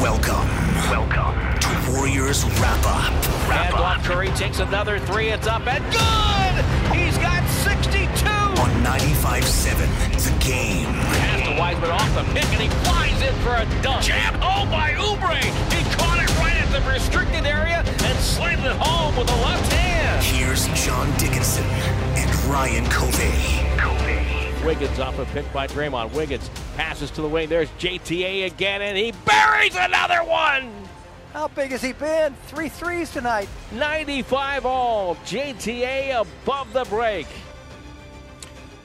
Welcome. Welcome to Warriors Wrap Up. Wrap Handoff Up Curry takes another three. It's up and good. He's got 62. on 95.7 The Game. Pass to Wiseman off the pick and he flies in for a dunk. Jam! Oh by Oubre. He caught it right at the restricted area and slammed it home with a left hand. Here's John Dickinson and Ryan Covey. Covey. Wiggins off a pick by Draymond. Wiggins passes to the wing. There's JTA again and he buries another one. How big has he been? Three threes tonight. 95 all. JTA above the break.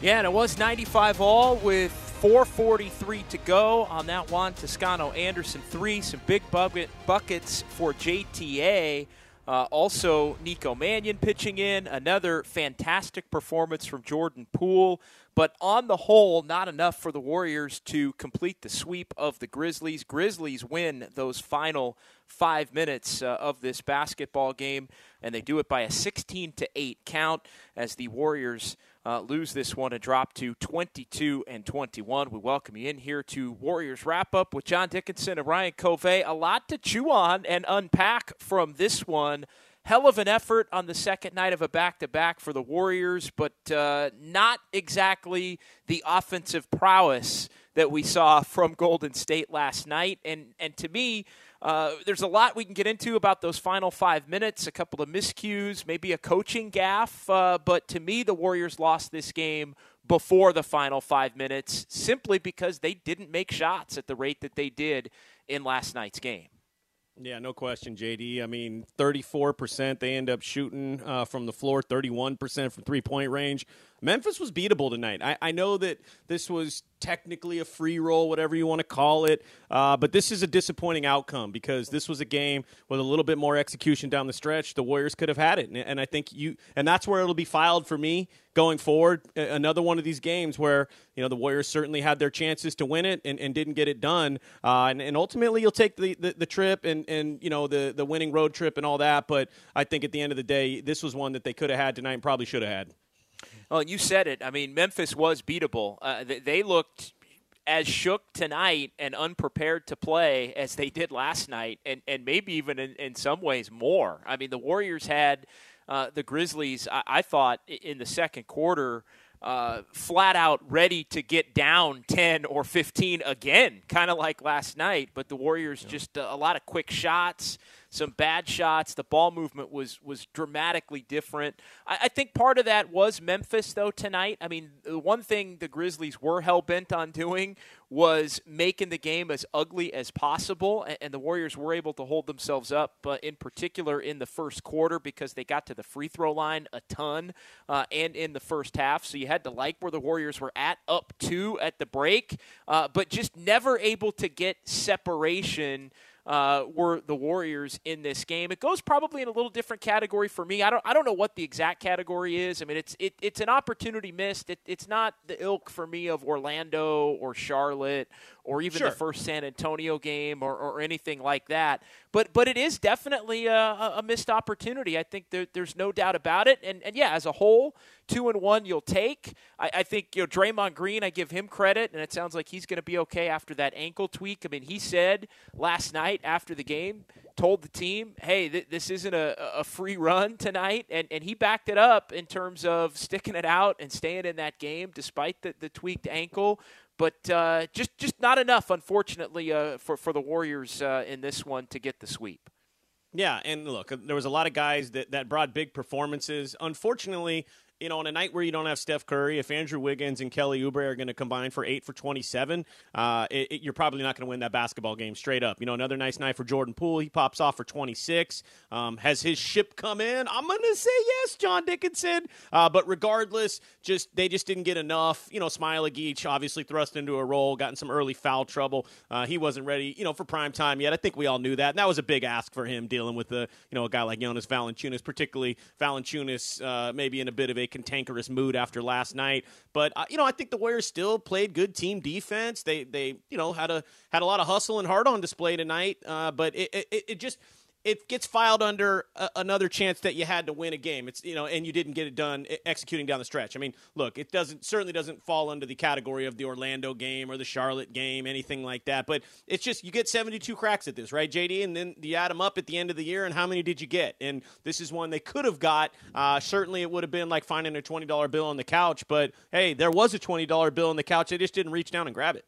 Yeah, and it was 95 all with 4:43 to go on that one. Toscano Anderson three, some big bucket buckets for JTA. Uh, also, Nico Mannion pitching in another fantastic performance from Jordan Poole. But on the whole, not enough for the Warriors to complete the sweep of the Grizzlies. Grizzlies win those final five minutes uh, of this basketball game, and they do it by a 16 to 8 count as the Warriors uh, lose this one and drop to 22 and 21. We welcome you in here to Warriors wrap up with John Dickinson and Ryan Covey. A lot to chew on and unpack from this one. Hell of an effort on the second night of a back to back for the Warriors, but uh, not exactly the offensive prowess that we saw from Golden State last night. And, and to me, uh, there's a lot we can get into about those final five minutes, a couple of miscues, maybe a coaching gaffe. Uh, but to me, the Warriors lost this game before the final five minutes simply because they didn't make shots at the rate that they did in last night's game. Yeah, no question, JD. I mean, 34% they end up shooting uh, from the floor, 31% from three point range. Memphis was beatable tonight. I, I know that this was technically a free roll, whatever you want to call it, uh, but this is a disappointing outcome because this was a game with a little bit more execution down the stretch. The Warriors could have had it, and, and I think you, and that's where it'll be filed for me going forward. Another one of these games where you know the Warriors certainly had their chances to win it and, and didn't get it done, uh, and, and ultimately you'll take the, the, the trip and, and you know the the winning road trip and all that. But I think at the end of the day, this was one that they could have had tonight and probably should have had. Well, you said it. I mean, Memphis was beatable. Uh, they, they looked as shook tonight and unprepared to play as they did last night, and, and maybe even in, in some ways more. I mean, the Warriors had uh, the Grizzlies, I, I thought, in the second quarter. Uh, flat out ready to get down 10 or 15 again, kind of like last night. But the Warriors just uh, a lot of quick shots, some bad shots. The ball movement was was dramatically different. I, I think part of that was Memphis though tonight. I mean, the one thing the Grizzlies were hell bent on doing was making the game as ugly as possible, and, and the Warriors were able to hold themselves up, uh, in particular in the first quarter because they got to the free throw line a ton, uh, and in the first half. So you had to like where the Warriors were at, up two at the break, uh, but just never able to get separation uh, were the Warriors in this game. It goes probably in a little different category for me. I don't I don't know what the exact category is. I mean, it's it, it's an opportunity missed. It, it's not the ilk for me of Orlando or Charlotte or even Sure. the first San Antonio game or, or anything like that. But but it is definitely a, a missed opportunity. I think there, there's no doubt about it. And and yeah, as a whole, two and one you'll take. I, I think you know Draymond Green. I give him credit, and it sounds like he's going to be okay after that ankle tweak. I mean, he said last night after the game, told the team, "Hey, th- this isn't a, a free run tonight," and and he backed it up in terms of sticking it out and staying in that game despite the, the tweaked ankle. But uh, just just not enough, unfortunately, uh, for for the Warriors uh, in this one to get the sweep. Yeah, and look, there was a lot of guys that, that brought big performances. Unfortunately, you know, on a night where you don't have Steph Curry, if Andrew Wiggins and Kelly Oubre are going to combine for eight for 27, uh, it, it, you're probably not going to win that basketball game straight up. You know, another nice night for Jordan Poole. He pops off for 26. Um, has his ship come in? I'm going to say yes, John Dickinson. Uh, but regardless, just they just didn't get enough. You know, Smailagic obviously thrust into a role, gotten some early foul trouble. Uh, he wasn't ready, you know, for prime time yet. I think we all knew that. And that was a big ask for him dealing with the, you know, a guy like Jonas Valanciunas, particularly Valanciunas, uh, maybe in a bit of a cantankerous mood after last night. But uh, you know, I think the Warriors still played good team defense. They they you know had a had a lot of hustle and heart on display tonight. Uh, but it, it, it just it gets filed under a, another chance that you had to win a game. It's you know, and you didn't get it done executing down the stretch. I mean, look, it doesn't certainly doesn't fall under the category of the Orlando game or the Charlotte game, anything like that. But it's just you get 72 cracks at this, right, JD? And then you add them up at the end of the year, and how many did you get? And this is one they could have got. Uh, certainly, it would have been like finding a $20 bill on the couch. But hey, there was a $20 bill on the couch. They just didn't reach down and grab it.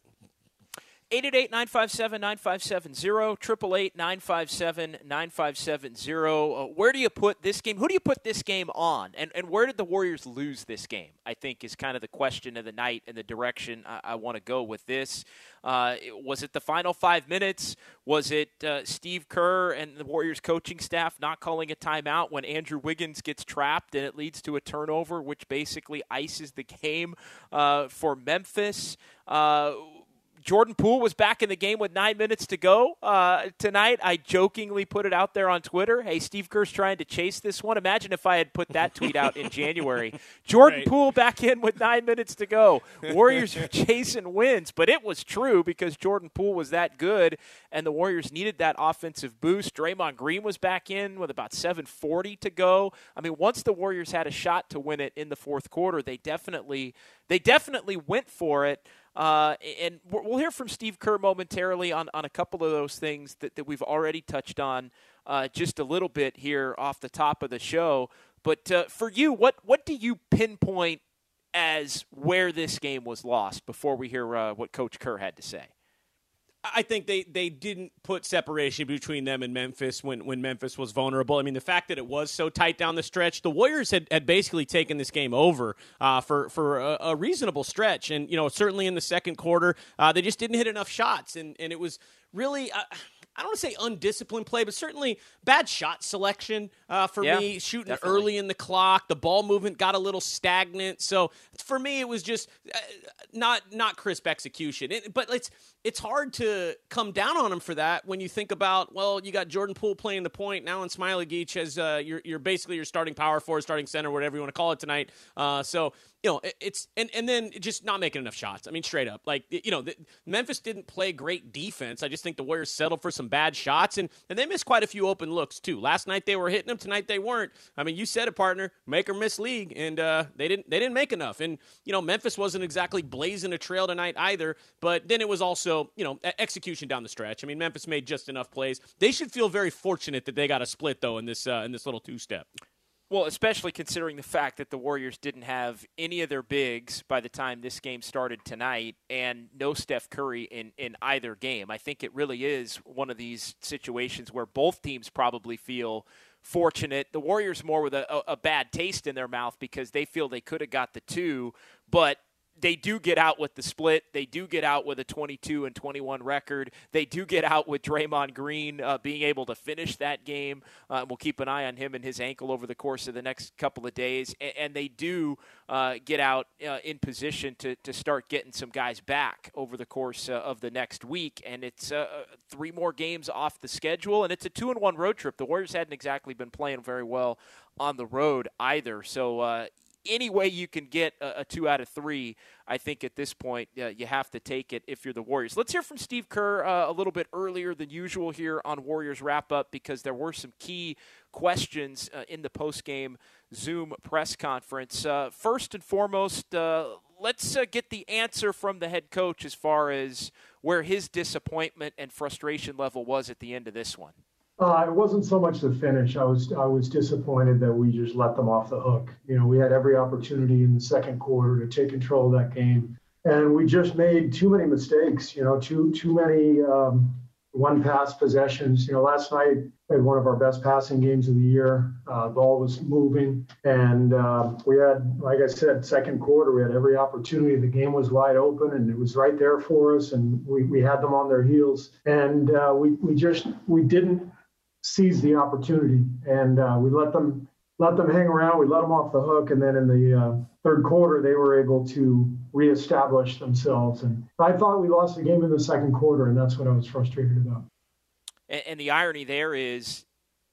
888 957 9570, 957 9570. Where do you put this game? Who do you put this game on? And, and where did the Warriors lose this game? I think is kind of the question of the night and the direction I, I want to go with this. Uh, was it the final five minutes? Was it uh, Steve Kerr and the Warriors coaching staff not calling a timeout when Andrew Wiggins gets trapped and it leads to a turnover, which basically ices the game uh, for Memphis? Jordan Poole was back in the game with nine minutes to go uh, tonight. I jokingly put it out there on Twitter. Hey, Steve Kerr's trying to chase this one. Imagine if I had put that tweet out in January. Jordan right. Poole back in with nine minutes to go. Warriors are chasing wins, but it was true because Jordan Poole was that good, and the Warriors needed that offensive boost. Draymond Green was back in with about 7:40 to go. I mean, once the Warriors had a shot to win it in the fourth quarter, they definitely they definitely went for it. Uh, and we'll hear from Steve Kerr momentarily on, on a couple of those things that, that we've already touched on uh, just a little bit here off the top of the show. But uh, for you, what, what do you pinpoint as where this game was lost before we hear uh, what Coach Kerr had to say? I think they, they didn't put separation between them and Memphis when, when Memphis was vulnerable. I mean, the fact that it was so tight down the stretch, the Warriors had, had basically taken this game over uh, for for a, a, reasonable stretch, and you know certainly in the second quarter uh, they just didn't hit enough shots, and and it was really. Uh, I don't want to say undisciplined play, but certainly bad shot selection uh, for yeah, me. Shooting definitely. early in the clock, the ball movement got a little stagnant. So for me, it was just uh, not not crisp execution. It, but it's it's hard to come down on him for that when you think about well, you got Jordan Poole playing the point now, and Smailagic as uh, you're, you're basically your starting power forward, starting center, whatever you want to call it tonight. Uh, so you know, it's and and then just not making enough shots. I mean, straight up, like you know, the, Memphis didn't play great defense. I just think the Warriors settled for some bad shots, and and they missed quite a few open looks too. Last night they were hitting them, tonight they weren't. I mean, you said it, partner, make or miss league, and uh, they didn't they didn't make enough. And you know, Memphis wasn't exactly blazing a trail tonight either. But then it was also you know execution down the stretch. I mean, Memphis made just enough plays. They should feel very fortunate that they got a split though in this uh, in this little two step. Well, especially considering the fact that the Warriors didn't have any of their bigs by the time this game started tonight and no Steph Curry in, in either game. I think it really is one of these situations where both teams probably feel fortunate. The Warriors more with a, a, a bad taste in their mouth because they feel they could have got the two, but they do get out with the split. They do get out with a 22 and 21 record. They do get out with Draymond Green uh, being able to finish that game. Uh, we'll keep an eye on him and his ankle over the course of the next couple of days. And, and they do uh, get out uh, in position to, to start getting some guys back over the course uh, of the next week. And it's uh, three more games off the schedule, and it's a two and one road trip. The Warriors hadn't exactly been playing very well on the road either. So any way you can get a, a, two out of three, I think at this point uh, you have to take it if you're the Warriors. Let's hear from Steve Kerr uh, a little bit earlier than usual here on Warriors wrap up because there were some key questions uh, in the post game Zoom press conference. Uh, first and foremost, uh, let's uh, get the answer from the head coach as far as where his disappointment and frustration level was at the end of this one. Uh, it wasn't so much the finish. I was I was disappointed that we just let them off the hook. You know, we had every opportunity in the second quarter to take control of that game, and we just made too many mistakes. You know, too too many um, one pass possessions. You know, last night we had one of our best passing games of the year. Uh, ball was moving, and uh, we had, like I said, second quarter we had every opportunity. The game was wide open, and it was right there for us, and we, we had them on their heels, and uh, we we just we didn't seize the opportunity, and uh, we let them let them hang around. We let them off the hook, and then in the uh, third quarter, they were able to reestablish themselves. And I thought we lost the game in the second quarter, and that's what I was frustrated about. And, and the irony there is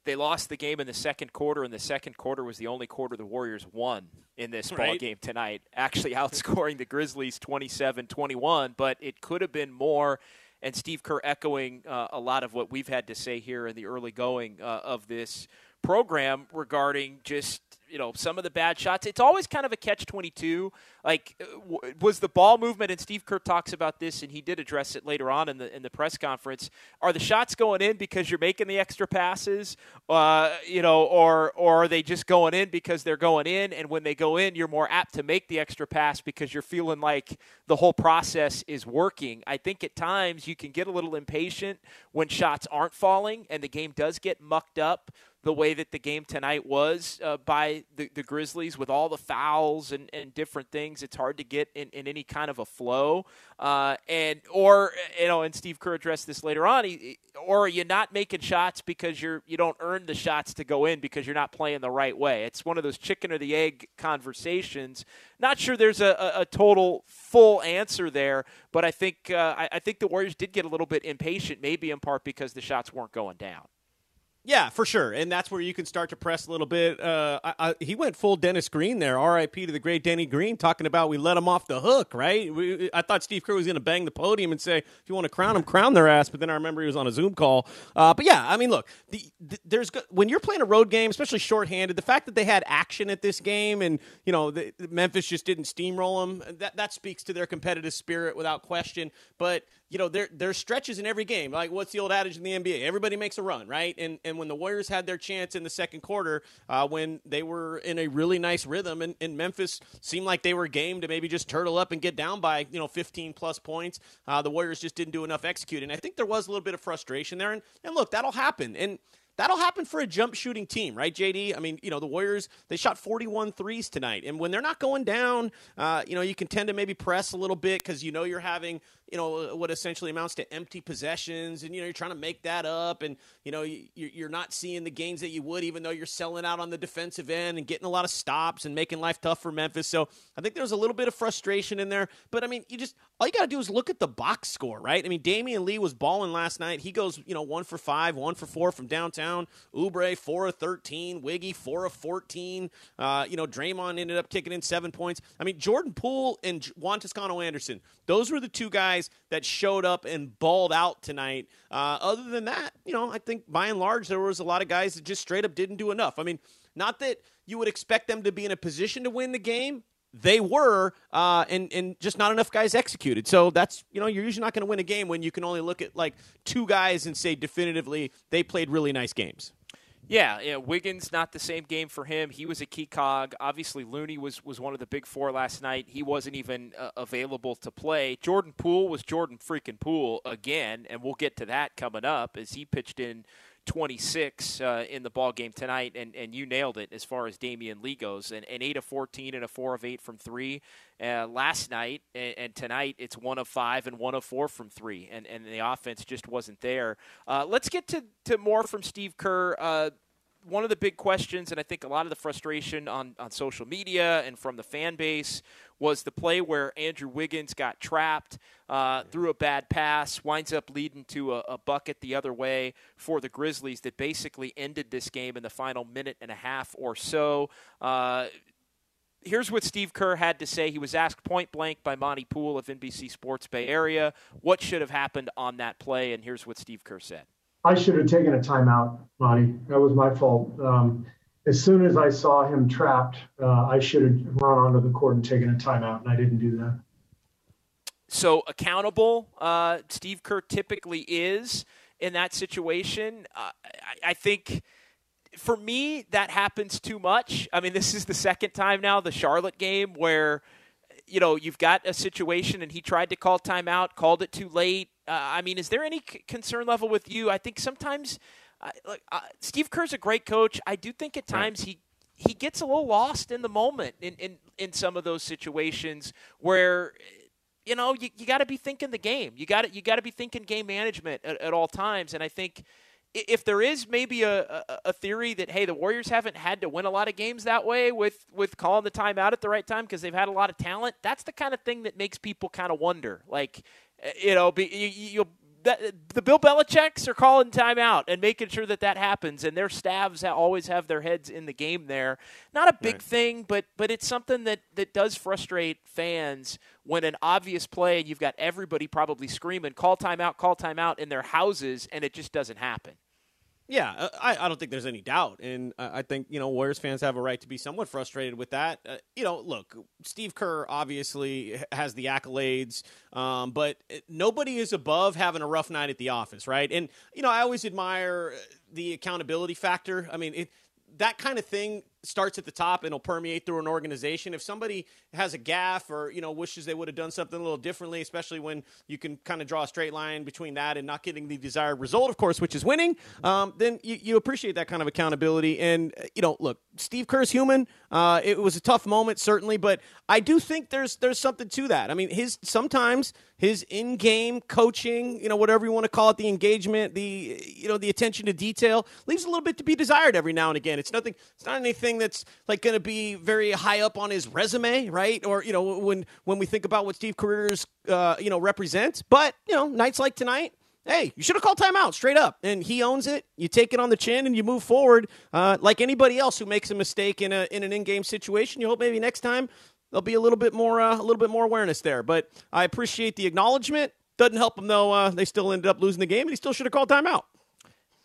they lost the game in the second quarter, and the second quarter was the only quarter the Warriors won in this right. ball game tonight, actually outscoring the Grizzlies 27-21. But it could have been more. And Steve Kerr echoing uh, a lot of what we've had to say here in the early going uh, of this program regarding just you know some of the bad shots. It's always kind of a catch twenty two. Like uh, was the ball movement, and Steve Kerr talks about this, and he did address it later on in the in the press conference. Are the shots going in because you're making the extra passes, uh, you know, or or are they just going in because they're going in? And when they go in, you're more apt to make the extra pass because you're feeling like the whole process is working. I think at times you can get a little impatient when shots aren't falling, and the game does get mucked up the way that the game tonight was uh, by the, the Grizzlies with all the fouls and, and different things. It's hard to get in, in any kind of a flow. Uh, and or you know, and Steve Kerr addressed this later on. He, or are you not making shots because you're you don't earn the shots to go in because you're not playing the right way? It's one of those chicken or the egg conversations. Not sure there's a, a, a total full answer there, but I think uh, I, I think the Warriors did get a little bit impatient, maybe in part because the shots weren't going down. Yeah, for sure, and that's where you can start to press a little bit. Uh, I, I, he went full Dennis Green there. R.I.P. to the great Denny Green, talking about we let him off the hook. Right? We, I thought Steve Kerr was going to bang the podium and say, "If you want to crown him, crown their ass." But then I remember he was on a Zoom call. Uh, but yeah, I mean, look, the, the, there's when you're playing a road game, especially shorthanded, the fact that they had action at this game, and you know, the, Memphis just didn't steamroll them. That that speaks to their competitive spirit without question. But you know, there there's stretches in every game. Like what's the old adage in the NBA? Everybody makes a run, right? And and when the Warriors had their chance in the second quarter, uh, when they were in a really nice rhythm, and, and, Memphis seemed like they were game to maybe just turtle up and get down by you know 15 plus points. Uh, the Warriors just didn't do enough executing. I think there was a little bit of frustration there, and and look, that'll happen. And That'll happen for a jump shooting team, right, JD? I mean, you know, the Warriors, they shot 41 threes tonight. And when they're not going down, uh, you know, you can tend to maybe press a little bit because you know you're having, you know, what essentially amounts to empty possessions. And, you know, you're trying to make that up. And, you know, you're not seeing the gains that you would, even though you're selling out on the defensive end and getting a lot of stops and making life tough for Memphis. So I think there's a little bit of frustration in there. But, I mean, you just, all you got to do is look at the box score, right? I mean, Damion Lee was balling last night. He goes, you know, one for five, one for four from downtown down. Oubre four of thirteen. Wiggy four of fourteen. Uh, you know, Draymond ended up kicking in seven points. I mean, Jordan Poole and Juan Toscano Anderson. Those were the two guys that showed up and balled out tonight. Uh, other than that, you know, I think by and large there was a lot of guys that just straight up didn't do enough. I mean, not that you would expect them to be in a position to win the game, they were, uh, and and just not enough guys executed. So that's you know you're usually not going to win a game when you can only look at like two guys and say definitively they played really nice games. Yeah, yeah, Wiggins not the same game for him. He was a key cog. Obviously, Looney was was one of the big four last night. He wasn't even uh, available to play. Jordan Poole was Jordan freaking Poole again, and we'll get to that coming up as he pitched in 26 uh, in the ball game tonight, and, and you nailed it as far as Damion Lee goes. And, and 8 of 14 and a 4 of 8 from 3 uh, last night, and, and, tonight it's 1 of 5 and 1 of 4 from 3, and, and the offense just wasn't there. Uh, let's get to, to more from Steve Kerr uh, one of the big questions, and I think a lot of the frustration on, on social media and from the fan base was the play where Andrew Wiggins got trapped, uh, threw a bad pass, winds up leading to a, a, bucket the other way for the Grizzlies that basically ended this game in the final minute and a half or so. Uh, here's what Steve Kerr had to say. He was asked point blank by Monty Poole of NBC Sports Bay Area what should have happened on that play, and here's what Steve Kerr said. I should have taken a timeout, Monty. That was my fault. Um, as soon as I saw him trapped, uh, I should have run onto the court and taken a timeout, and I didn't do that. So accountable, uh, Steve Kerr typically is in that situation. Uh, I, I think for me, that happens too much. I mean, this is the second time now, the Charlotte game, where you know, you've got a situation, and he tried to call timeout, called it too late. Uh, I mean, is there any c- concern level with you? I think sometimes, uh, like uh, Steve Kerr's a great coach. I do think at times he he gets a little lost in the moment in in, in some of those situations where. You know, you, you got to be thinking the game. You got to you got to be thinking game management at, at all times. And I think if there is maybe a, a, a, theory that hey the Warriors haven't had to win a lot of games that way with with calling the timeout at the right time because they've had a lot of talent, that's the kind of thing that makes people kind of wonder. Like, Uh, you know, be, you, you that, the Bill Belichick's are calling timeout and making sure that that happens, and their staffs always have their heads in the game there. Not a big right. thing, but but it's something that that does frustrate fans when an obvious play and you've got everybody probably screaming call timeout, call timeout in their houses, and it just doesn't happen. Yeah, uh, I, I don't think there's any doubt, and I think you know Warriors fans have a right to be somewhat frustrated with that. Uh, you know, look, Steve Kerr obviously has the accolades, um, but nobody is above having a rough night at the office, right? And you know, I always admire the accountability factor. I mean, it, that kind of thing starts at the top and it'll permeate through an organization. If somebody has a gaff or you know wishes they would have done something a little differently, especially when you can kind of draw a straight line between that and not getting the desired result, of course, which is winning, um, then you, you, appreciate that kind of accountability. And you know, look, Steve Kerr's human. Uh, it was a tough moment, certainly, but I do think there's there's something to that. I mean, his sometimes his in-game coaching, you know, whatever you want to call it, the engagement, the you know, the attention to detail leaves a little bit to be desired every now and again. It's nothing. It's not anything that's like going to be very high up on his resume, right? Or you know, when when we think about what Steve Careers, uh, you know represents, but you know, nights like tonight hey, you should have called timeout straight up. And he owns it. You take it on the chin and you move forward. Uh, like anybody else who makes a mistake in a in an in game situation, you hope maybe next time there'll be a little bit more uh, a little bit more awareness there. But I appreciate the acknowledgement. Doesn't help him though. Uh, they still ended up losing the game, and he still should have called timeout.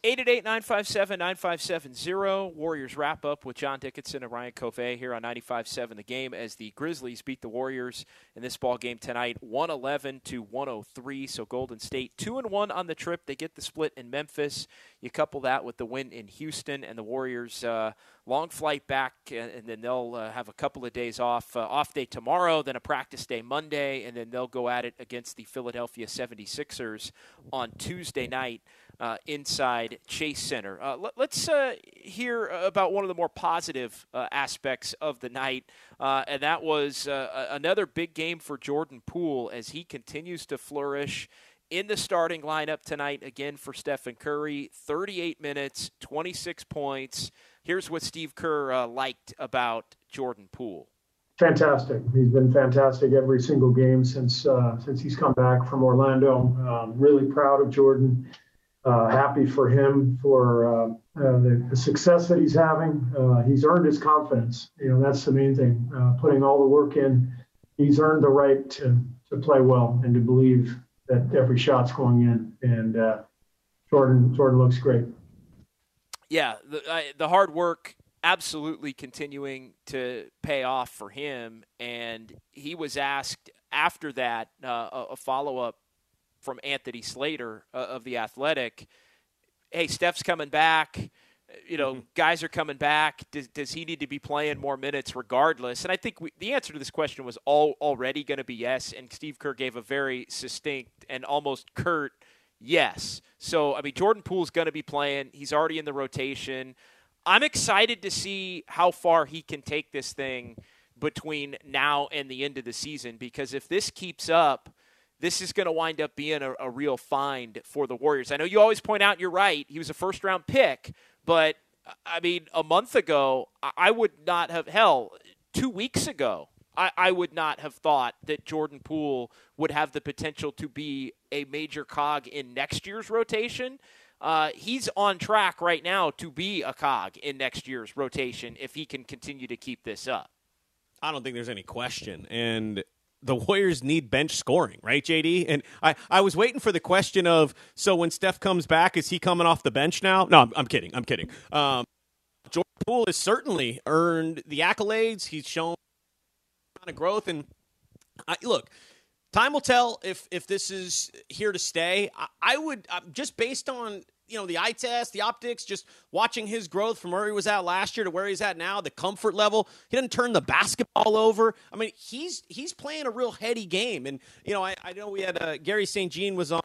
888-957-9570. Warriors wrap up with John Dickinson and Ryan Covey here on 95.7 The Game as the Grizzlies beat the Warriors in this ball game tonight, 111 to 103. So Golden State two and one on the trip. They get the split in Memphis. You couple that with the win in Houston and the Warriors. Uh, long flight back, and, then they'll uh, have a couple of days off. Uh, off day tomorrow, then a practice day Monday, and then they'll go at it against the Philadelphia 76ers on Tuesday night uh, inside Chase Center. Uh, let, us uh, hear about one of the more positive uh, aspects of the night, uh, and that was uh, another big game for Jordan Poole as he continues to flourish in the starting lineup tonight again for Stephen Curry. 38 minutes, 26 points. Here's what Steve Kerr liked about Jordan Poole. Fantastic. He's been fantastic every single game since since he's come back from Orlando. Um, really proud of Jordan uh, happy for him for uh, uh, the, success that he's having. Uh, he's earned his confidence. You know, that's the main thing. Uh, putting all the work in, he's earned the right to, to play well and to believe that every shot's going in. And uh, Jordan, Jordan looks great. Yeah, the, the hard work absolutely continuing to pay off for him. And he was asked after that a, a follow up from Anthony Slater uh, of the Athletic. Hey, Steph's coming back. You know, mm-hmm. guys are coming back. Does, does, he need to be playing more minutes regardless? And I think we, the answer to this question was all, already going to be yes. And Steve Kerr gave a very succinct and almost curt yes. So, I mean, Jordan Poole's going to be playing. He's already in the rotation. I'm excited to see how far he can take this thing between now and the end of the season because if this keeps up – this is going to wind up being a, a, real find for the Warriors. I know you always point out, you're right, he was a first round pick, but I mean, a month ago, I would not have, hell, two weeks ago, I, I would not have thought that Jordan Poole would have the potential to be a major cog in next year's rotation. Uh, he's on track right now to be a cog in next year's rotation if he can continue to keep this up. I don't think there's any question. And the Warriors need bench scoring, right, JD? And I, I was waiting for the question of so when Steph comes back, is he coming off the bench now? No, I'm, I'm kidding. I'm kidding. Um, Jordan Poole has certainly earned the accolades. He's shown kind of growth, and I, look, time will tell if if this is here to stay. I, I would just based on you know the eye test, the optics, just watching his growth from where he was at last year to where he's at now, the comfort level. He didn't turn the basketball over. I mean, he's he's playing a real heady game. And you know, I, I know we had uh, Garry St. Jean was on.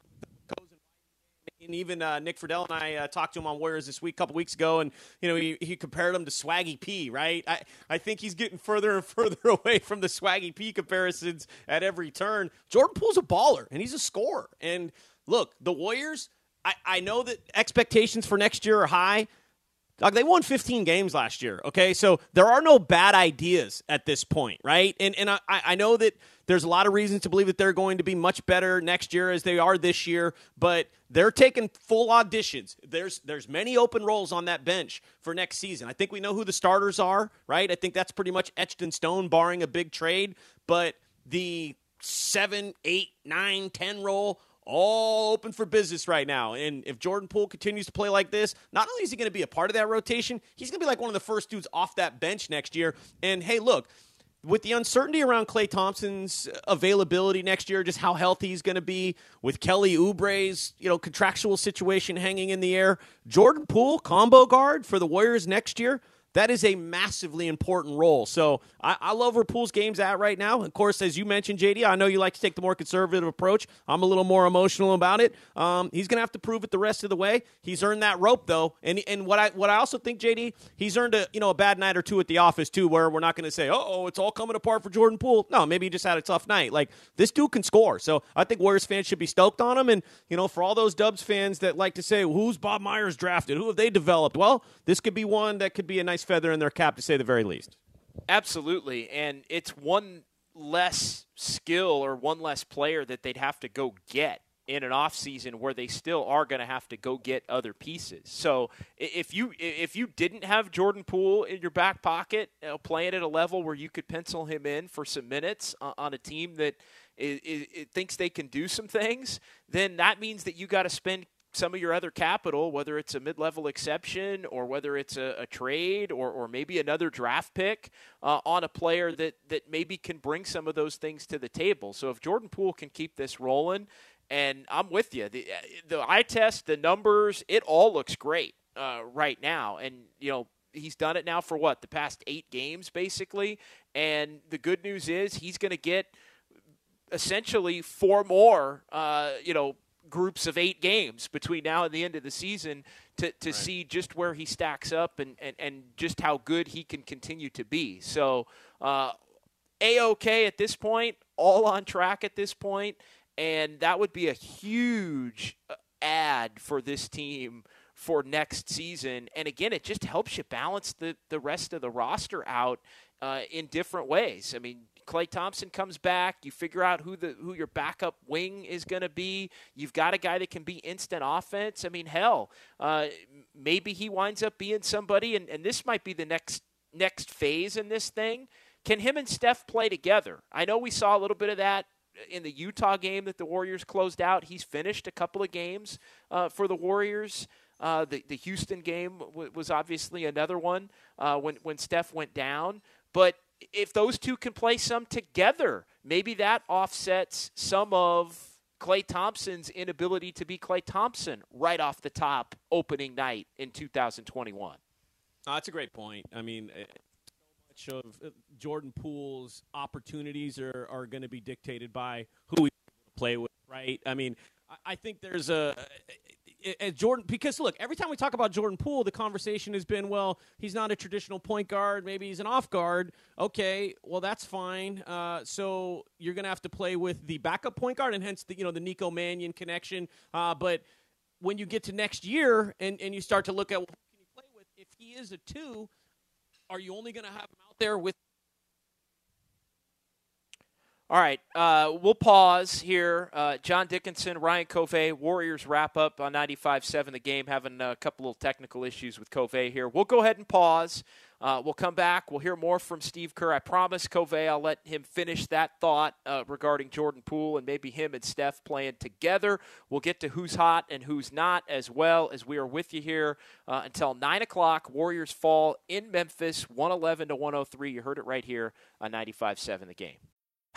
And even uh, Nick Friedell and I uh, talked to him on Warriors this week, a couple weeks ago, and you know he, he compared him to Swaggy P. Right? I, I think he's getting further and further away from the Swaggy P comparisons at every turn. Jordan Poole's a baller, and he's a scorer. And look, the Warriors I, I know that expectations for next year are high. Dog, they won 15 games last year. Okay, so there are no bad ideas at this point, right? And and I, I know that there's a lot of reasons to believe that they're going to be much better next year as they are this year, but they're taking full auditions. There's there's many open roles on that bench for next season. I think we know who the starters are, right? I think that's pretty much etched in stone, barring a big trade. But the seven, eight, nine, ten role all open for business right now. And if Jordan Poole continues to play like this, not only is he going to be a part of that rotation, he's going to be like one of the first dudes off that bench next year. And hey, look, with the uncertainty around Klay Thompson's availability next year, just how healthy he's going to be, with Kelly Oubre's you know contractual situation hanging in the air, Jordan Poole combo guard for the Warriors next year that is a massively important role. So I, I, love where Poole's game's at right now. Of course, as you mentioned, JD, I know you like to take the more conservative approach. I'm a little more emotional about it. Um, he's going to have to prove it the rest of the way. He's earned that rope though, and and what I what I also think, JD, he's earned a you know a bad night or two at the office too, where we're not going to say, oh, it's all coming apart for Jordan Poole. No, maybe he just had a tough night. Like this dude can score, so I think Warriors fans should be stoked on him. And you know, for all those Dubs fans that like to say, who's Bob Myers drafted? Who have they developed? Well, this could be one that could be a nice nice feather in their cap, to say the very least. Absolutely, and it's one less skill or one less player that they'd have to go get in an off season where they still are going to have to go get other pieces. So if you if you didn't have Jordan Poole in your back pocket, you know, playing at a level where you could pencil him in for some minutes on a team that is, is, thinks they can do some things, then that means that you got to spend some of your other capital, whether it's a mid-level exception or whether it's a, a trade or, or maybe another draft pick uh, on a player that that maybe can bring some of those things to the table. So if Jordan Poole can keep this rolling, and I'm with you, the the eye test, the numbers, it all looks great uh, right now, and you know he's done it now for what the past eight games basically, and the good news is he's going to get essentially four more, uh, you know groups of eight games between now and the end of the season to, to right. see just where he stacks up and, and, and just how good he can continue to be. So, uh, A OK at this point, all on track at this point, and that would be a huge uh, ad for this team for next season. And again, it just helps you balance the, the rest of the roster out uh, in different ways. I mean, Klay Thompson comes back, you figure out who the who your backup wing is going to be. You've got a guy that can be instant offense. I mean, hell, uh, maybe he winds up being somebody, and, and this might be the next next phase in this thing. Can him and Steph play together? I know we saw a little bit of that in the Utah game that the Warriors closed out. He's finished a couple of games uh, for the Warriors. Uh, the the Houston game w- was obviously another one uh, when when Steph went down, but if those two can play some together, maybe that offsets some of Klay Thompson's inability to be Klay Thompson right off the top opening night in 2021. Oh, that's a great point. I mean, eh, so much of uh, Jordan Poole's opportunities are, are going to be dictated by who we play with, right? I mean, I think there's a Jordan because look, every time we talk about Jordan Poole, the conversation has been, well, he's not a traditional point guard, maybe he's an off guard. Okay, well that's fine. Uh, so you're gonna have to play with the backup point guard, and hence the you know the Nico Mannion connection. Uh, but when you get to next year and, and you start to look at well, who can you play with, if he is a two, are you only gonna have him out there with all right, uh, we'll pause here. Uh, John Dickinson, Ryan Covey, Warriors wrap up on 95-7 the game, having a couple of technical issues with Covey here. We'll go ahead and pause. Uh, we'll come back. We'll hear more from Steve Kerr. I promise Covey I'll let him finish that thought uh, regarding Jordan Poole and maybe him and Steph playing together. We'll get to who's hot and who's not as well as we are with you here uh, until 9 o'clock. Warriors fall in Memphis, 111 to 103. You heard it right here on 95-7 the game.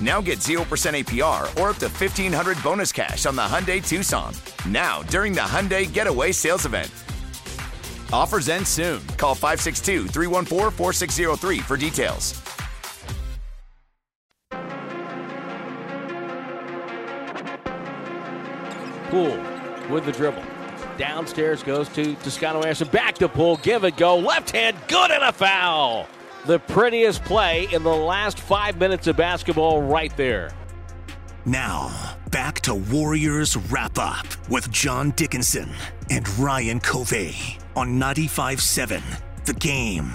Now get 0% APR or up to 1500 bonus cash on the Hyundai Tucson. Now, during the Hyundai Getaway Sales Event. Offers end soon. Call 562 314 4603 for details. Poole with the dribble. Downstairs goes to Toscano Anderson. Back to Poole. Give it go. Left hand. Good and a foul. The prettiest play in the last five minutes of basketball right there. Now, back to Warriors Wrap Up with John Dickinson and Ryan Covey on 95.7 The Game.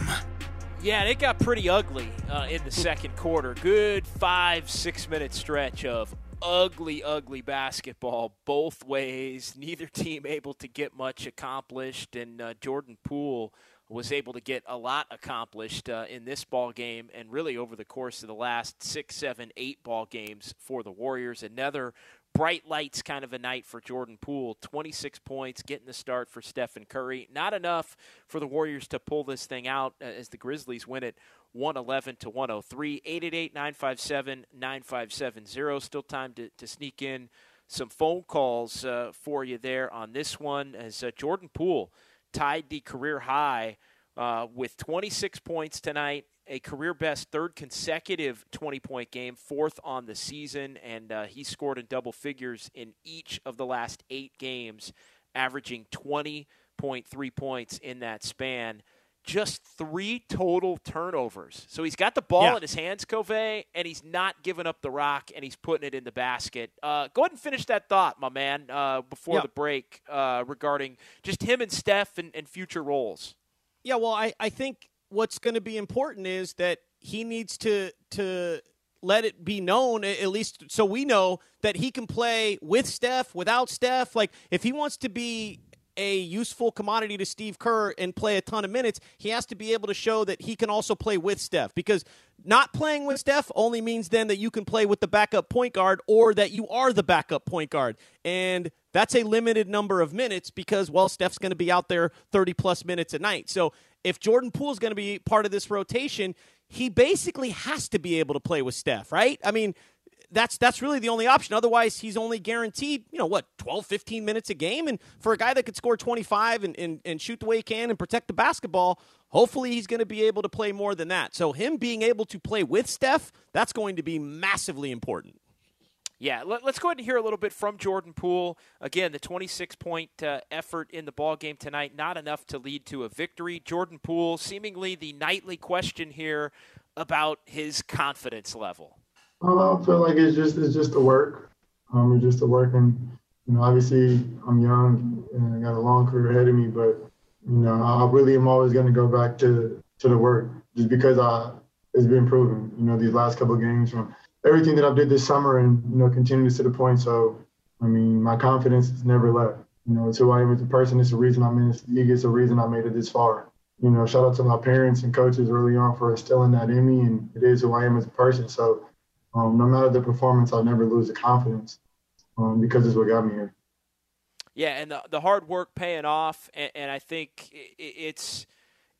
Yeah, it got pretty ugly uh, in the second quarter. Good five, six minute stretch of ugly, ugly basketball both ways. Neither team able to get much accomplished, and uh, Jordan Poole was able to get a lot accomplished uh, in this ball game and really over the course of the last six, seven, eight ball games for the Warriors. Another bright lights kind of a night for Jordan Poole. 26 points, getting the start for Stephen Curry. Not enough for the Warriors to pull this thing out uh, as the Grizzlies win it 111 to 103. 888 957 9570. Still time to, to sneak in some phone calls uh, for you there on this one as uh, Jordan Poole tied the career high uh, with 26 points tonight, a career best third consecutive 20 point game, fourth on the season, and uh, he scored in double figures in each of the last eight games, averaging 20.3 points in that span. Just three total turnovers. So he's got the ball Yeah. in his hands, Covey, and he's not giving up the rock, and he's putting it in the basket. Uh, go ahead and finish that thought, my man, uh, before Yeah. the break uh, regarding just him and Steph and, and future roles. Yeah, well, I, I think what's going to be important is that he needs to to let it be known at least so we know that he can play with Steph, without Steph. Like if he wants to be a useful commodity to Steve Kerr and play a ton of minutes, he has to be able to show that he can also play with Steph because not playing with Steph only means then that you can play with the backup point guard or that you are the backup point guard. And that's a limited number of minutes because, well, Steph's going to be out there 30 plus minutes a night. So if Jordan Poole is going to be part of this rotation, he basically has to be able to play with Steph, right? I mean, that's that's really the only option. Otherwise, he's only guaranteed, you know, what, 12, 15 minutes a game. And for a guy that could score 25 and, and, and shoot the way he can and protect the basketball, hopefully he's going to be able to play more than that. So him being able to play with Steph, that's going to be massively important. Yeah, let, us go ahead and hear a little bit from Jordan Poole. Again, the 26 point uh, effort in the ball game tonight, not enough to lead to a victory. Jordan Poole, seemingly the nightly question here about his confidence level. Well, I feel like it's just it's just the work. Um, it's just the work, and you know, obviously I'm young and I got a long career ahead of me, but you know, I really am always going to go back to to the work, just because I it's been proven. You know, these last couple games from everything that I did this summer, and you know, continuing to the point. So, I mean, my confidence has never left. You know, it's who I am as a person. It's the reason I'm in this league. It's the reason I made it this far. You know, shout out to my parents and coaches early on for instilling that in me, and it is who I am as a person. So, um, no matter the performance, I'll never lose the confidence um, because it's what got me here. Yeah, and the the hard work paying off, and, and I think it's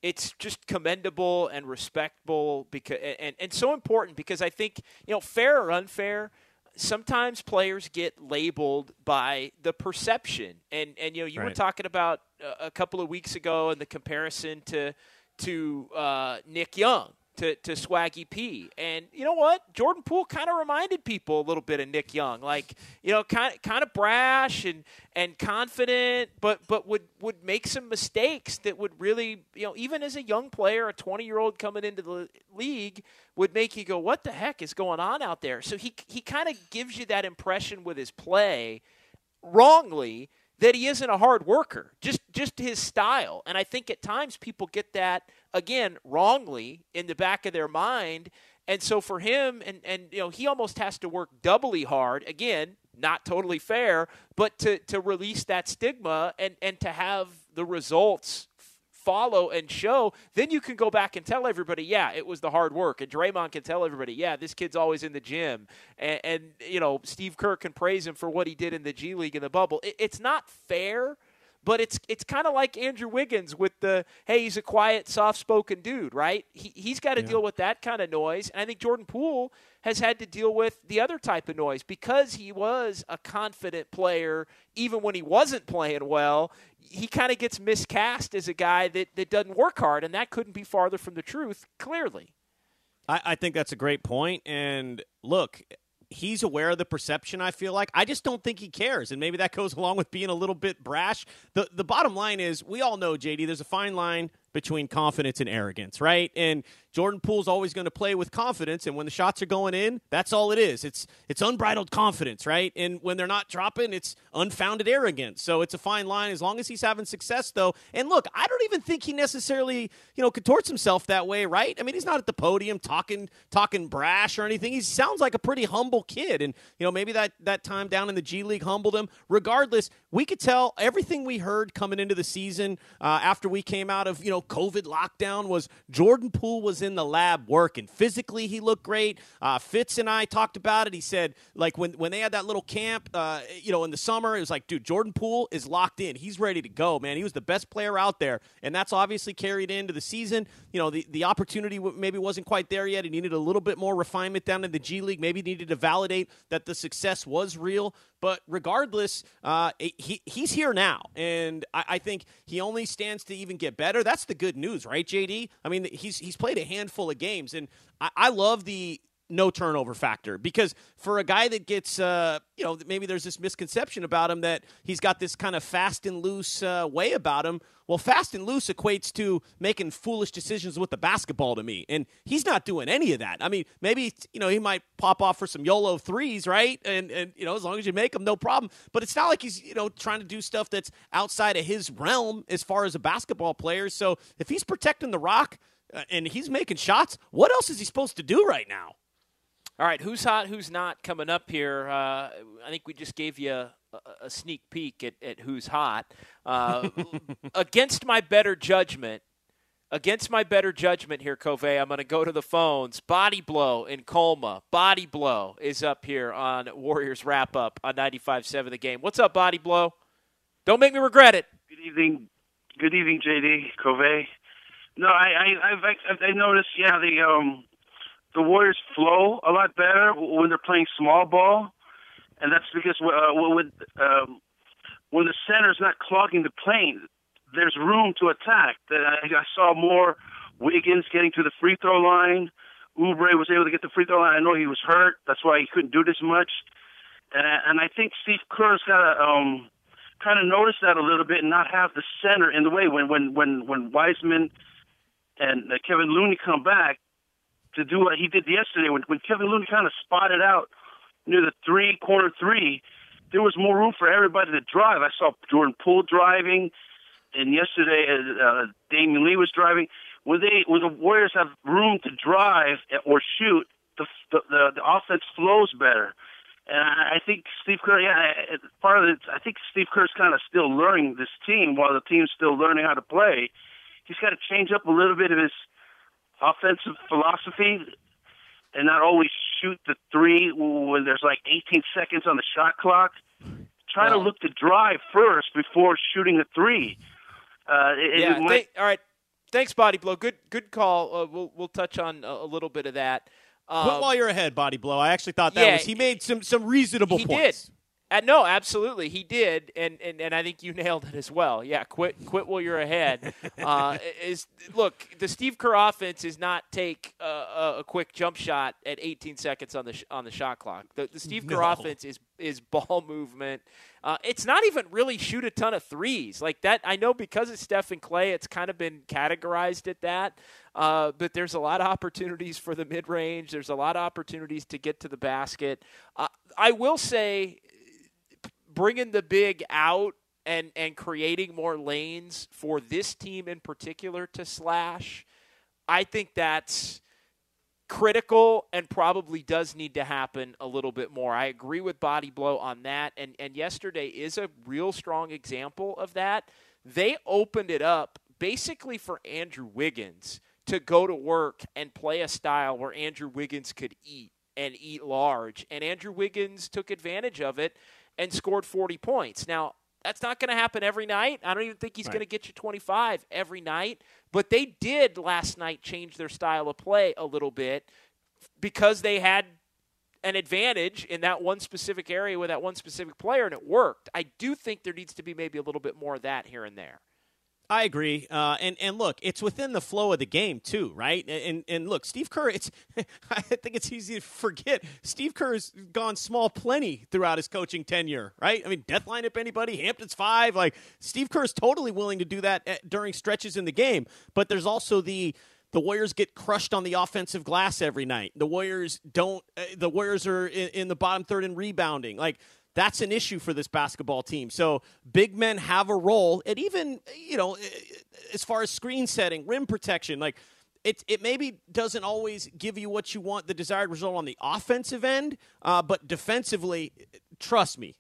it's just commendable and respectable because and, and so important because I think you know fair or unfair sometimes players get labeled by the perception and and you know you right. were talking about a couple of weeks ago and the comparison to to uh, Nick Young to, to Swaggy P. And you know what? Jordan Poole kind of reminded people a little bit of Nick Young, like you know, kind kind of brash and and confident, but but would would make some mistakes that would really you know even as a young player, a 20 year old coming into the league would make you go, what the heck is going on out there? So he he kind of gives you that impression with his play, wrongly that he isn't a hard worker, just just his style. And I think at times people get that again wrongly in the back of their mind. And so for him, and and you know, he almost has to work doubly hard. Again, not totally fair, but to to release that stigma and and to have the results follow and show, then you can go back and tell everybody, yeah, it was the hard work. And Draymond can tell everybody, yeah, this kid's always in the gym. And, and you know, Steve Kerr can praise him for what he did in the G League in the bubble. It, it's not fair but it's it's kind of like Andrew Wiggins with the hey, he's a quiet, soft-spoken dude, right? He he's got to yeah. deal with that kind of noise, and I think Jordan Poole has had to deal with the other type of noise because he was a confident player even when he wasn't playing well. He kind of gets miscast as a guy that, that doesn't work hard, and that couldn't be farther from the truth, clearly. I, I think that's a great. And look, he's aware of the perception i feel like. I just don't think he cares and maybe that goes along with being a little bit brash. The the bottom line is we all know jd there's a fine line between confidence and arrogance, right? And Jordan Poole's always going to play with confidence, and when the shots are going in, that's all it is. It's it's unbridled confidence, right? And when they're not dropping, it's unfounded arrogance. So it's a fine line as long as he's having success, though. And look, I don't even think he necessarily you know contorts himself that way, right? I mean, he's not at the podium talking talking brash or anything. He sounds like a pretty humble kid, and you know maybe that that time down in the G League humbled him. Regardless, we could tell everything we heard coming into the season uh, after we came out of you know COVID lockdown was Jordan Poole was in the lab working. Physically, he looked great. Uh, Fitz and I talked about it. He said, like, when, when they had that little camp, uh, you know, in the summer, it was like, dude, Jordan Poole is locked in. He's ready to go, man. He was the best player out there. And that's obviously carried into the season. You know, the, the opportunity maybe wasn't quite there yet. He needed a little bit more refinement down in the G League. Maybe needed to validate that the success was real. But regardless, uh, he, he's here now. And I, I think he only stands to even get better. That's the good news, right, JD? I mean, he's, he's played a handful of games. And I, I love the no turnover factor. Because for a guy that gets uh, you know maybe there's this misconception about him that he's got this kind of fast and loose uh, way about him. Well fast and loose equates to making foolish decisions with the basketball to me and he's not doing any of that. I mean maybe you know he might pop off for some yolo threes right? And and you know as long as you make them no problem. But it's not like he's you know trying to do stuff that's outside of his realm as far as a basketball player. So if he's protecting the rock uh, and he's making shots what else is he supposed to do right now all right, who's hot, who's not coming up here? Uh, I think we just gave you a, a sneak peek at, at who's hot. Uh, against my better judgment, against my better judgment here, Covey, I'm going to go to the phones. Body Blow in Colma. Body Blow is up here on Warriors Wrap Up on 95.7 The Game. What's up, Body Blow? Don't make me regret it. Good evening. Good evening, JD Covey. No, I, I, I've, I've, I've noticed, yeah, the um, the Warriors flow a lot better when they're playing small ball, and that's because uh, when um, when the center's not clogging the plane, there's room to attack. I, I saw more Wiggins getting to the free throw line. Oubre was able to get the free throw line. I know he was hurt. That's why he couldn't do this much. And, and I think Steve Kerr's got to um, kind of notice that a little bit and not have the center in the way. When when when when Wiseman and uh, Kevin Looney come back, to do what he did yesterday when, when Kevin Looney kind of spotted out near the three corner three. There was more room for everybody to drive. I saw Jordan Poole driving, and yesterday uh, uh, Damion Lee was driving. When they when the Warriors have room to drive or shoot, the the, the, the offense flows better. And I, I think Steve Kerr, yeah, part of it, I think Steve Kerr's kind of still learning this team while the team's still learning how to play. He's got to change up a little bit of his offensive philosophy and not always shoot the three when there's like 18 seconds on the shot clock. Try well, to look to drive first before shooting a three. Uh, it, yeah. It might, all right. Thanks, Body Blow. Good, good call. Uh, we'll we'll touch on a, a little bit of that. Um, Quit while you're ahead, Body Blow. I actually thought that yeah, was he made some some reasonable he points. Did. Uh, no, absolutely, he did, and, and and I think you nailed it as well. Yeah, quit quit while you're ahead. uh, is look, the Steve Kerr offense is not take a, a, quick jump shot at 18 seconds on the sh- on the shot clock. The, the Steve Kerr No. offense is is ball movement. Uh, it's not even really shoot a ton of threes like that. I know because it's Steph and Klay, it's kind of been categorized at that. Uh, but there's a lot of opportunities for the mid range. There's a lot of opportunities to get to the basket. Uh, I will say bringing the big out and and creating more lanes for this team in particular to slash, I think that's critical and probably does need to happen a little bit more. I agree with Body Blow on that and and yesterday is a real strong example of that. They opened it up basically for Andrew Wiggins to go to work and play a style where Andrew Wiggins could eat and eat large and Andrew Wiggins took advantage of it and scored 40 points. Now, that's not going to happen every night. I don't even think he's Right. going to get you 25 every night. But they did last night change their style of play a little bit because they had an advantage in that one specific area with that one specific player, and it worked. I do think there needs to be maybe a little bit more of that here and there. I agree, uh, and and look, it's within the flow of the game too, right? And and look, Steve Kerr, it's I think it's easy to forget. Steve Kerr's gone small plenty throughout his coaching tenure, right? I mean, death lineup anybody, Hamptons five, like Steve Kerr is totally willing to do that at, during stretches in the game. But there's also the the Warriors get crushed on the offensive glass every night. The Warriors don't. Uh, the Warriors are in, in the bottom third in rebounding, like. That's an issue for this basketball team. So big men have a role, and even you know, as far as screen setting, rim protection, like it, it maybe doesn't always give you what you want, the desired result on the offensive end, uh, but defensively, trust me.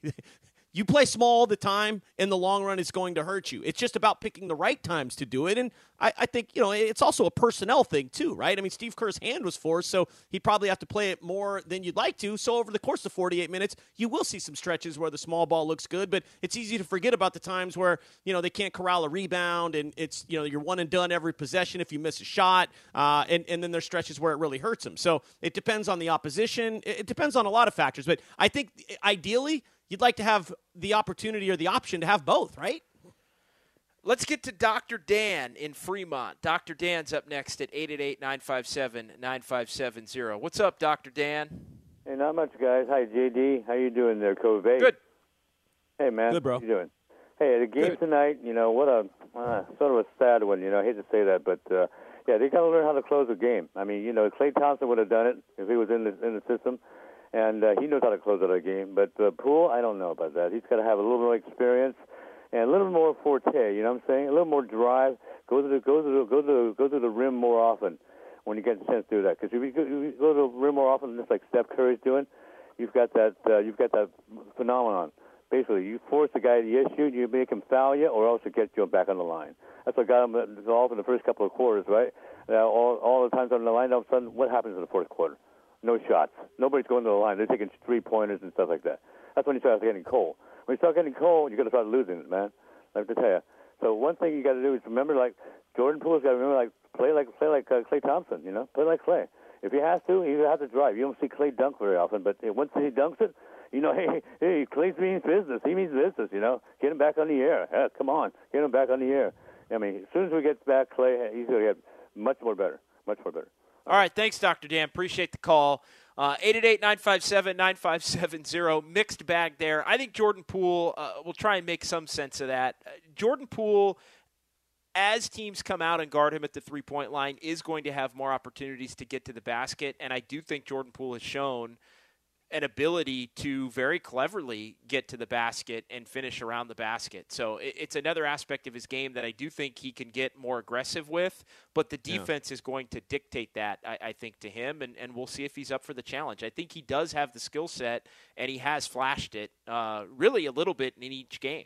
You play small all the time, in the long run, it's going to hurt you. It's just about picking the right times to do it. And I, I think, you know, it's also a personnel thing, too, right? I mean, Steve Kerr's hand was forced, so he'd probably have to play it more than you'd like to. So over the course of 48 minutes, you will see some stretches where the small ball looks good, but it's easy to forget about the times where, you know, they can't corral a rebound and it's, you know, you're one and done every possession if you miss a shot. Uh, and, and then there's stretches where it really hurts them. So it depends on the opposition. It, it depends on a lot of factors. But I think ideally, you'd like to have the opportunity or the option to have both, right? Let's get to Dr. Dan in Fremont. Dr. Dan's up next at 888 957 9570. What's up, Dr. Dan? Hey, not much, guys. Hi, JD. How you doing there, Covey? Good. Hey, man. Good, bro. How you doing? Hey, the game Good. tonight, you know, what a uh, sort of a sad one. You know, I hate to say that, but uh, yeah, they got to learn how to close a game. I mean, you know, Klay Thompson would have done it if he was in the in the system, and uh, he knows how to close out a game. But uh, Poole, I don't know about that. He's got to have a little more experience and a little more forte. You know what I'm saying? A little more drive. Go to the go to the go to the, go to the rim more often when you get a chance to do that. Because if you go, to the rim more often, just like Steph Curry's doing, you've got that uh, you've got that phenomenon. Basically, you force the guy to shoot, you make him foul you, or else you get you back on the line. That's what got him involved in the first couple of quarters, right? Now, all all the times on the line, all of a sudden, what happens in the fourth quarter? No shots. Nobody's going to the line. They're taking three pointers and stuff like that. That's when you start getting cold. When you start getting cold, you're going to start losing it, man. I have to tell you. So one thing you got to do is remember, like Jordan Poole's got to remember, like play like play like uh, Klay Thompson. You know, play like Klay. If he has to, you have to drive. You don't see Klay dunk very often, but once he dunks it, you know, hey, hey, Klay means business. He means business. You know, get him back on the air. Heck, come on, get him back on the air. I mean, as soon as we get back, Klay, he's going to get much more better, much more better. All right, thanks, Dr. Dan. Appreciate the call. Uh, 888 957 9570. Mixed bag there. I think Jordan Poole uh, will try and make some sense of that. Uh, Jordan Poole, as teams come out and guard him at the three point line, is going to have more opportunities to get to the basket. And I do think Jordan Poole has shown an ability to very cleverly get to the basket and finish around the basket. So it's another aspect of his game that I do think he can get more aggressive with, but the defense yeah. is going to dictate that, I, I, think, to him, and, and we'll see if he's up for the challenge. I think he does have the skill set, and he has flashed it uh, really a little bit in each game.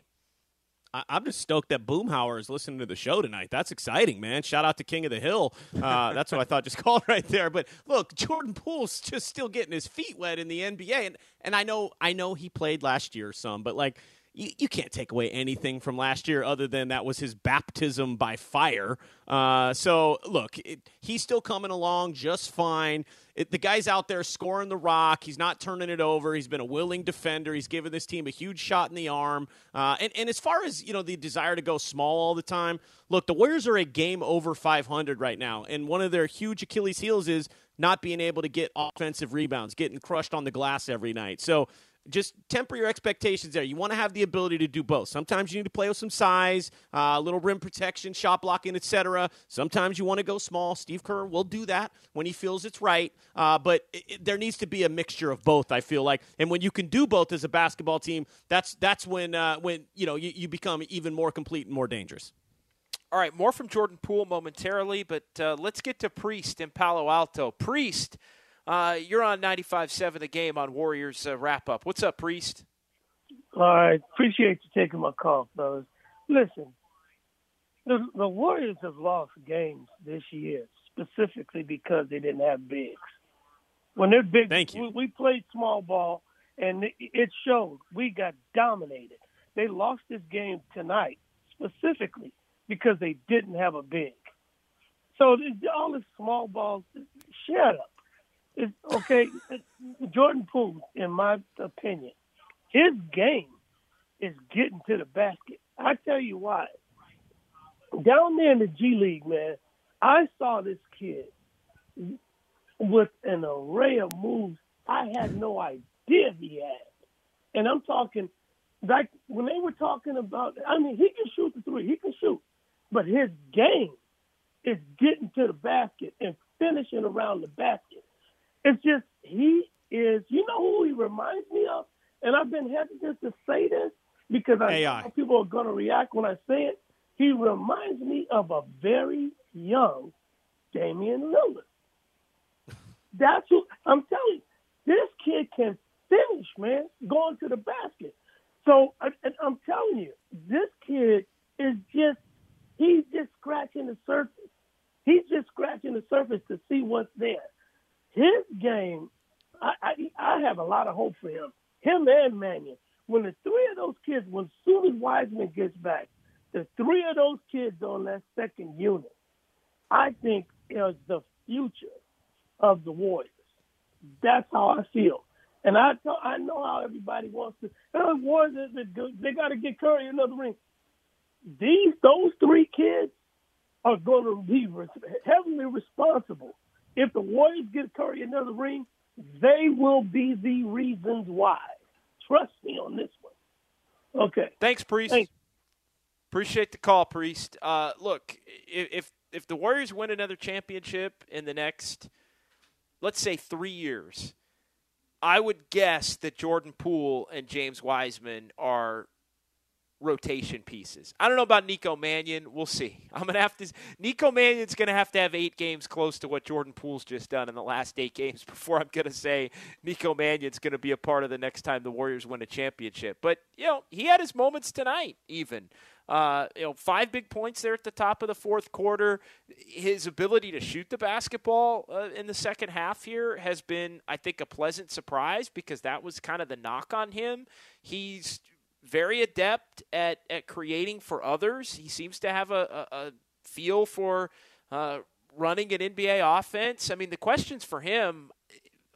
I, am just stoked that Boomhauer is listening to the show tonight. That's exciting, man. Shout out to King of the Hill. Uh, that's what I thought just called right there. But look, Jordan Poole's just still getting his feet wet in the NBA, and and I know I know he played last year some, but like you, you can't take away anything from last year other than that was his baptism by fire. Uh, so, look, it, he's still coming along just fine. It, the guy's out there scoring the rock. He's not turning it over. He's been a willing defender. He's given this team a huge shot in the arm. Uh, and, and as far as, you know, the desire to go small all the time, look, the Warriors are a game over 500 right now. And one of their huge Achilles heels is not being able to get offensive rebounds, getting crushed on the glass every night. So, just temper your expectations there. You want to have the ability to do both. Sometimes you need to play with some size, a uh, little rim protection, shot blocking, etc. Sometimes you want to go small. Steve Kerr will do that when he feels it's right. Uh, but it, it, there needs to be a mixture of both. I feel like, and when you can do both as a basketball team, that's that's when uh, when you know you, you become even more complete and more dangerous. All right, more from Jordan Poole momentarily, but uh, let's get to Priest in Palo Alto. Priest uh, you're on 95.7 the game on Warriors uh, wrap up. What's up, Priest? I Appreciate you taking my call, fellas. Listen, the, the Warriors have lost games this year specifically because they didn't have bigs. When they're big, Thank you. We, we played small ball, and it, it showed. We got dominated. They lost this game tonight specifically because they didn't have a big. So all this small ball, shut up okay, Jordan Poole, in my opinion, his game is getting to the basket. I tell you why. Down there in the G League, man, I saw this kid with an array of moves I had no idea he had. And I'm talking, like when they were talking about, I mean, he can shoot the three, he can shoot, but his game is getting to the basket and finishing around the basket. It's just he is. You know who he reminds me of? And I've been hesitant to say this because I AI. know people are going to react when I say it. He reminds me of a very young Damian Lillard. That's who I'm telling you. This kid can finish, man, going to the basket. So and I'm telling you, this kid is just he's just scratching the surface. He's just scratching the surface to see what's there his game, I, I, I have a lot of hope for him. Him and Mannion. When the three of those kids, when soon as Wiseman gets back, the three of those kids on that second unit, I think is the future of the Warriors. That's how I feel. And I I know how everybody wants to. Oh, the Warriors, they got to get Curry another ring. These those three kids are going to be re- heavily responsible if the Warriors get Curry another ring, they will be the reasons why. Trust me on this one. Okay. Thanks, Priest. Thanks. Appreciate the call, Priest. Uh, look, if if the Warriors win another championship in the next, let's say, three years, I would guess that Jordan Poole and James Wiseman are rotation pieces. I don't know about Nico Mannion. We'll see. I'm gonna have to. Nico Mannion's gonna have to have eight games close to what Jordan Poole's just done in the last eight games before I'm gonna say Nico Mannion's gonna be a part of the next time the Warriors win a championship. But you know, he had his moments tonight. Even. Uh, you know, five big points there at the top of the fourth quarter. His ability to shoot the basketball uh, in the second half here has been, I think, a pleasant surprise because that was kind of the knock on him. He's very adept at, at creating for others. He seems to have a, a, a feel for uh, running an NBA offense. I mean, the questions for him,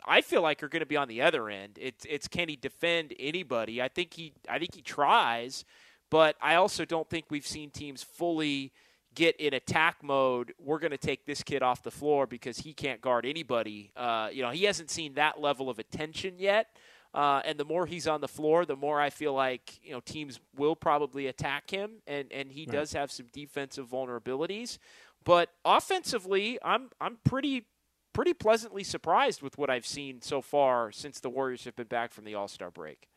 I feel like are going to be on the other end. It's it's can he defend anybody? I think he I think he tries, but I also don't think we've seen teams fully get in attack mode. We're going to take this kid off the floor because he can't guard anybody. Uh, you know, he hasn't seen that level of attention yet. Uh, and the more he's on the floor, the more I feel like you know teams will probably attack him, and and he right. does have some defensive vulnerabilities. But offensively, I'm I'm pretty pretty pleasantly surprised with what I've seen so far since the Warriors have been back from the All Star break.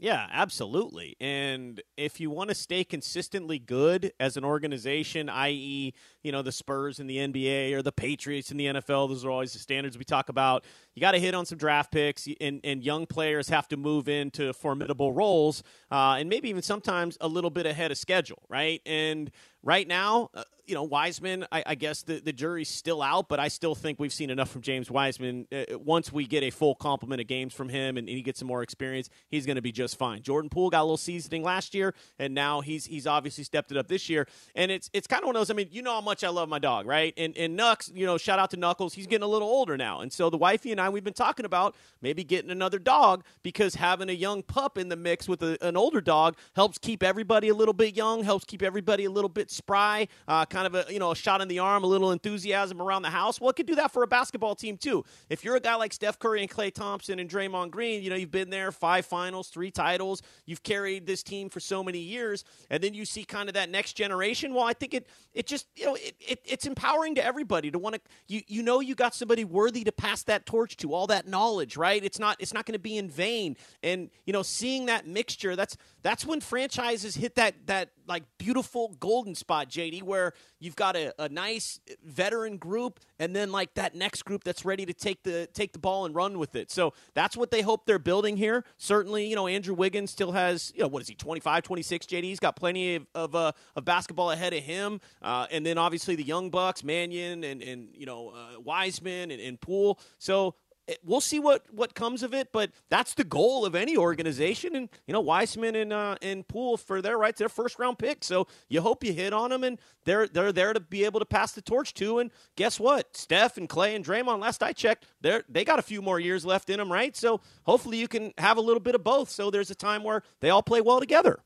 Yeah, absolutely. And if you want to stay consistently good as an organization, i.e., you know, the Spurs in the NBA or the Patriots in the NFL, those are always the standards we talk about. You got to hit on some draft picks, and, and young players have to move into formidable roles, uh, and maybe even sometimes a little bit ahead of schedule, right? And right now, uh, you know, Wiseman, I, I, guess the, the jury's still out, but I still think we've seen enough from James Wiseman. Uh, once we get a full complement of games from him and, and he gets some more experience, he's going to be just fine. Jordan Poole got a little seasoning last year, and now he's he's obviously stepped it up this year. And it's it's kind of one of those. I mean, you know how much I love my dog, right? And and Nux, you know, shout out to Knuckles. He's getting a little older now, and so the wifey and I we've been talking about maybe getting another dog because having a young pup in the mix with a, an older dog helps keep everybody a little bit young, helps keep everybody a little bit spry, uh, kind of a you know a shot in the arm, a little enthusiasm around the house. Well, it could do that for a basketball team too. If you're a guy like Steph Curry and Klay Thompson and Draymond Green, you know you've been there, five finals, three titles, you've carried this team for so many years, and then you see kind of that next generation. Well, I think it it just you know it, it it's empowering to everybody to want to you you know you got somebody worthy to pass that torch to, all that knowledge, right? It's not it's not going to be in vain, and you know seeing that mixture that's that's when franchises hit that that like beautiful golden spot, JD, where you've got a, a nice veteran group and then like that next group that's ready to take the take the ball and run with it. So that's what they hope they're building here. Certainly, you know, Andrew Wiggins still has, you know, what is he, 25, 26, JD? He's got plenty of, of, uh, of basketball ahead of him. Uh, and then obviously the young Bucks, Mannion and, and you know, uh, Wiseman and, and Poole. So we'll see what what comes of it, but that's the goal of any organization. And you know, Wiseman and uh, and Poole for their rights, their first round pick. So you hope you hit on them, and they're they're there to be able to pass the torch to. And guess what? Steph and Klay and Draymond. Last I checked, they they got a few more years left in them, right? So hopefully you can have a little bit of both. So there's a time where they all play well together.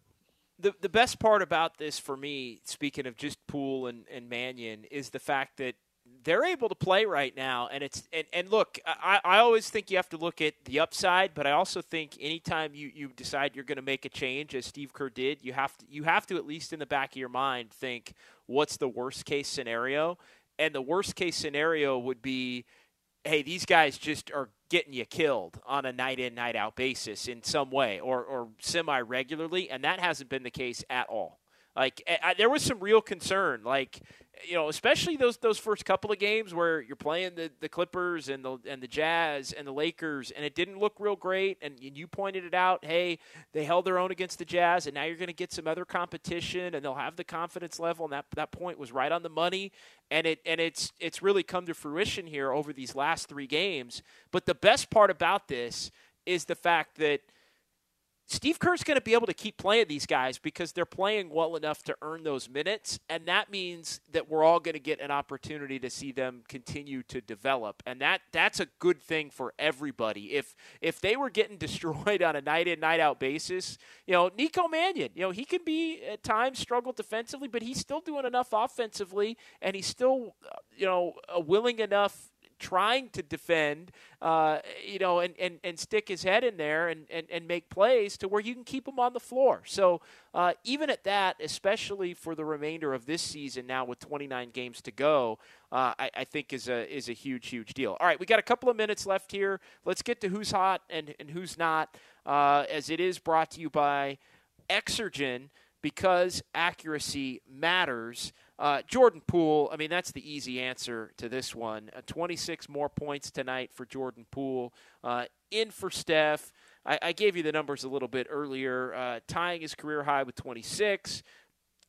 The, the best part about this for me, speaking of just Poole and, and Mannion, is the fact that they're able to play right now, and it's and, and look, I, I always think you have to look at the upside, but I also think anytime you, you decide you're going to make a change, as Steve Kerr did, you have to you have to at least in the back of your mind think what's the worst case scenario, and the worst case scenario would be, hey, these guys just are getting you killed on a night in night out basis in some way or or semi regularly, and that hasn't been the case at all. Like I, there was some real concern, like you know, especially those those first couple of games where you're playing the, the Clippers and the and the Jazz and the Lakers, and it didn't look real great. And you pointed it out. Hey, they held their own against the Jazz, and now you're going to get some other competition, and they'll have the confidence level. And that that point was right on the money. And it and it's it's really come to fruition here over these last three games. But the best part about this is the fact that Steve Kerr's going to be able to keep playing these guys because they're playing well enough to earn those minutes. And that means that we're all going to get an opportunity to see them continue to develop. And that that's a good thing for everybody. If if they were getting destroyed on a night in, night out basis, you know, Nico Mannion, you know, he can be at times struggle defensively, but he's still doing enough offensively and he's still, uh, you know, willing enough trying to defend, uh, you know, and, and, and stick his head in there and, and, and make plays to where you can keep him on the floor. So uh, even at that, especially for the remainder of this season now with 29 games to go, uh, I, I, think is a is a huge huge deal. All right, we got a couple of minutes left here. Let's get to who's hot and, and who's not, uh, as it is brought to you by Exergen because accuracy matters. Uh, Jordan Poole, I mean, that's the easy answer to this one. Uh, 26 more points tonight for Jordan Poole. Uh, in for Steph. I, I, gave you the numbers a little bit earlier, uh, tying his career high with 26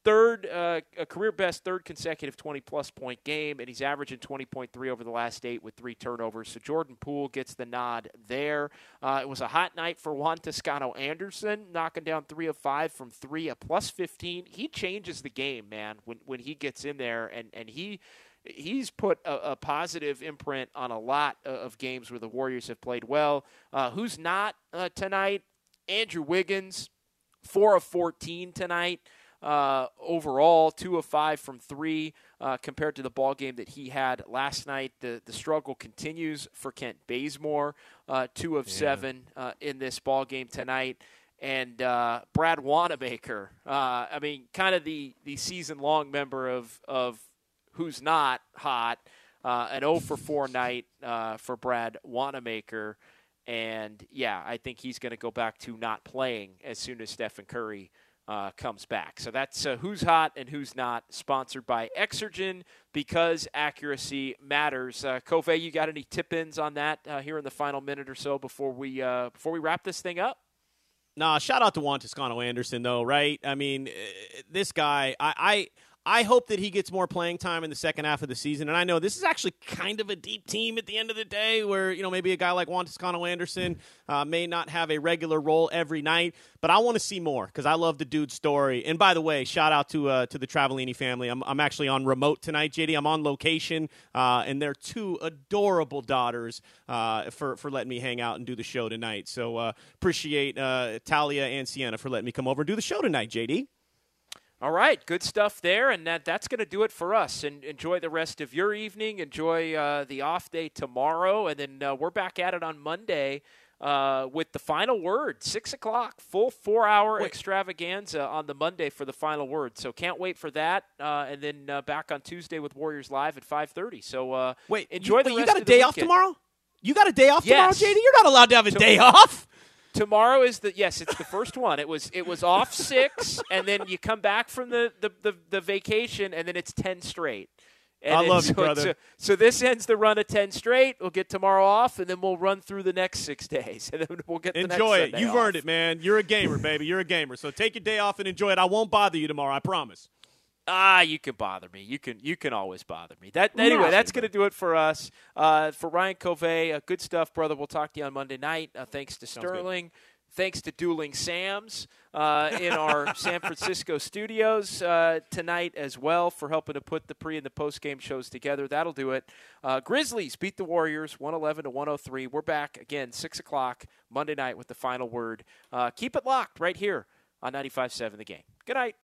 third, uh, a career best third consecutive 20 plus point game, and he's averaging 20.3 over the last eight with three turnovers. So Jordan Poole gets the nod there. Uh, it was a hot night for Juan Toscano Anderson, knocking down three of five from three, a plus 15. He changes the game, man, when, when he gets in there, and, and he he's put a, a, positive imprint on a lot of games where the Warriors have played well. Uh, who's not uh, tonight? Andrew Wiggins, four of 14 tonight uh, overall, two of five from three uh, compared to the ball game that he had last night. The the struggle continues for Kent Bazemore, uh, two of yeah. seven uh, in this ball game tonight. And uh, Brad Wanamaker, uh, I mean, kind of the, the season long member of, of who's not hot. uh, an 0 for 4 night uh, for Brad Wanamaker. And yeah, I think he's going to go back to not playing as soon as Stephen Curry uh, comes back. So that's uh, who's hot and who's not, sponsored by Exergen because accuracy matters. Uh, Cove, you got any tip-ins on that uh, here in the final minute or so before we uh, before we wrap this thing up? Nah, shout out to Juan Toscano Anderson though, right? I mean, uh, this guy, I, I I hope that he gets more playing time in the second half of the season. And I know this is actually kind of a deep team at the end of the day where, you know, maybe a guy like Juan Toscano Anderson uh, may not have a regular role every night, but I want to see more because I love the dude's story. And by the way, shout out to uh, to the Travellini family. I'm, I'm actually on remote tonight, JD. I'm on location, uh, and they're two adorable daughters uh, for, for letting me hang out and do the show tonight. So uh, appreciate uh, Talia and Sienna for letting me come over and do the show tonight, JD. All right, good stuff there, and that, that's going to do it for us. And enjoy the rest of your evening. Enjoy uh, the off day tomorrow, and then uh, we're back at it on Monday uh, with the final word, six o'clock, full four-hour extravaganza on the Monday for the final word. So can't wait for that, uh, and then uh, back on Tuesday with Warriors Live at five thirty. So uh, wait, enjoy you, the wait, you got a day off tomorrow? You got a day off Yes. tomorrow, JD? You're not allowed to have a day off. Tomorrow is the yes, it's the first one. It was it was off six, and then you come back from the the, the, the vacation, and then it's ten straight. And I love you, so, brother. So, so this ends the run of ten straight. We'll get tomorrow off, and then we'll run through the next six days, and then we'll get the next Enjoy it. You've off. earned it, man. You're a gamer, baby. You're a gamer. So take your day off and enjoy it. I won't bother you tomorrow. I promise. Ah, you can bother me. You can you can always bother me. That anyway, that's going to do it for us. Uh, for Ryan Covey, uh, good stuff, brother. We'll talk to you on Monday night. Uh, thanks to good. Sterling. Thanks to Dueling Sam's uh, in our San Francisco studios uh, tonight as well for helping to put the pre and the post game shows together. That'll do it. Uh, Grizzlies beat the Warriors 111 to 103. We're back again six o'clock Monday night with the final word. Uh, keep it locked right here on 95.7 The Game. Good night.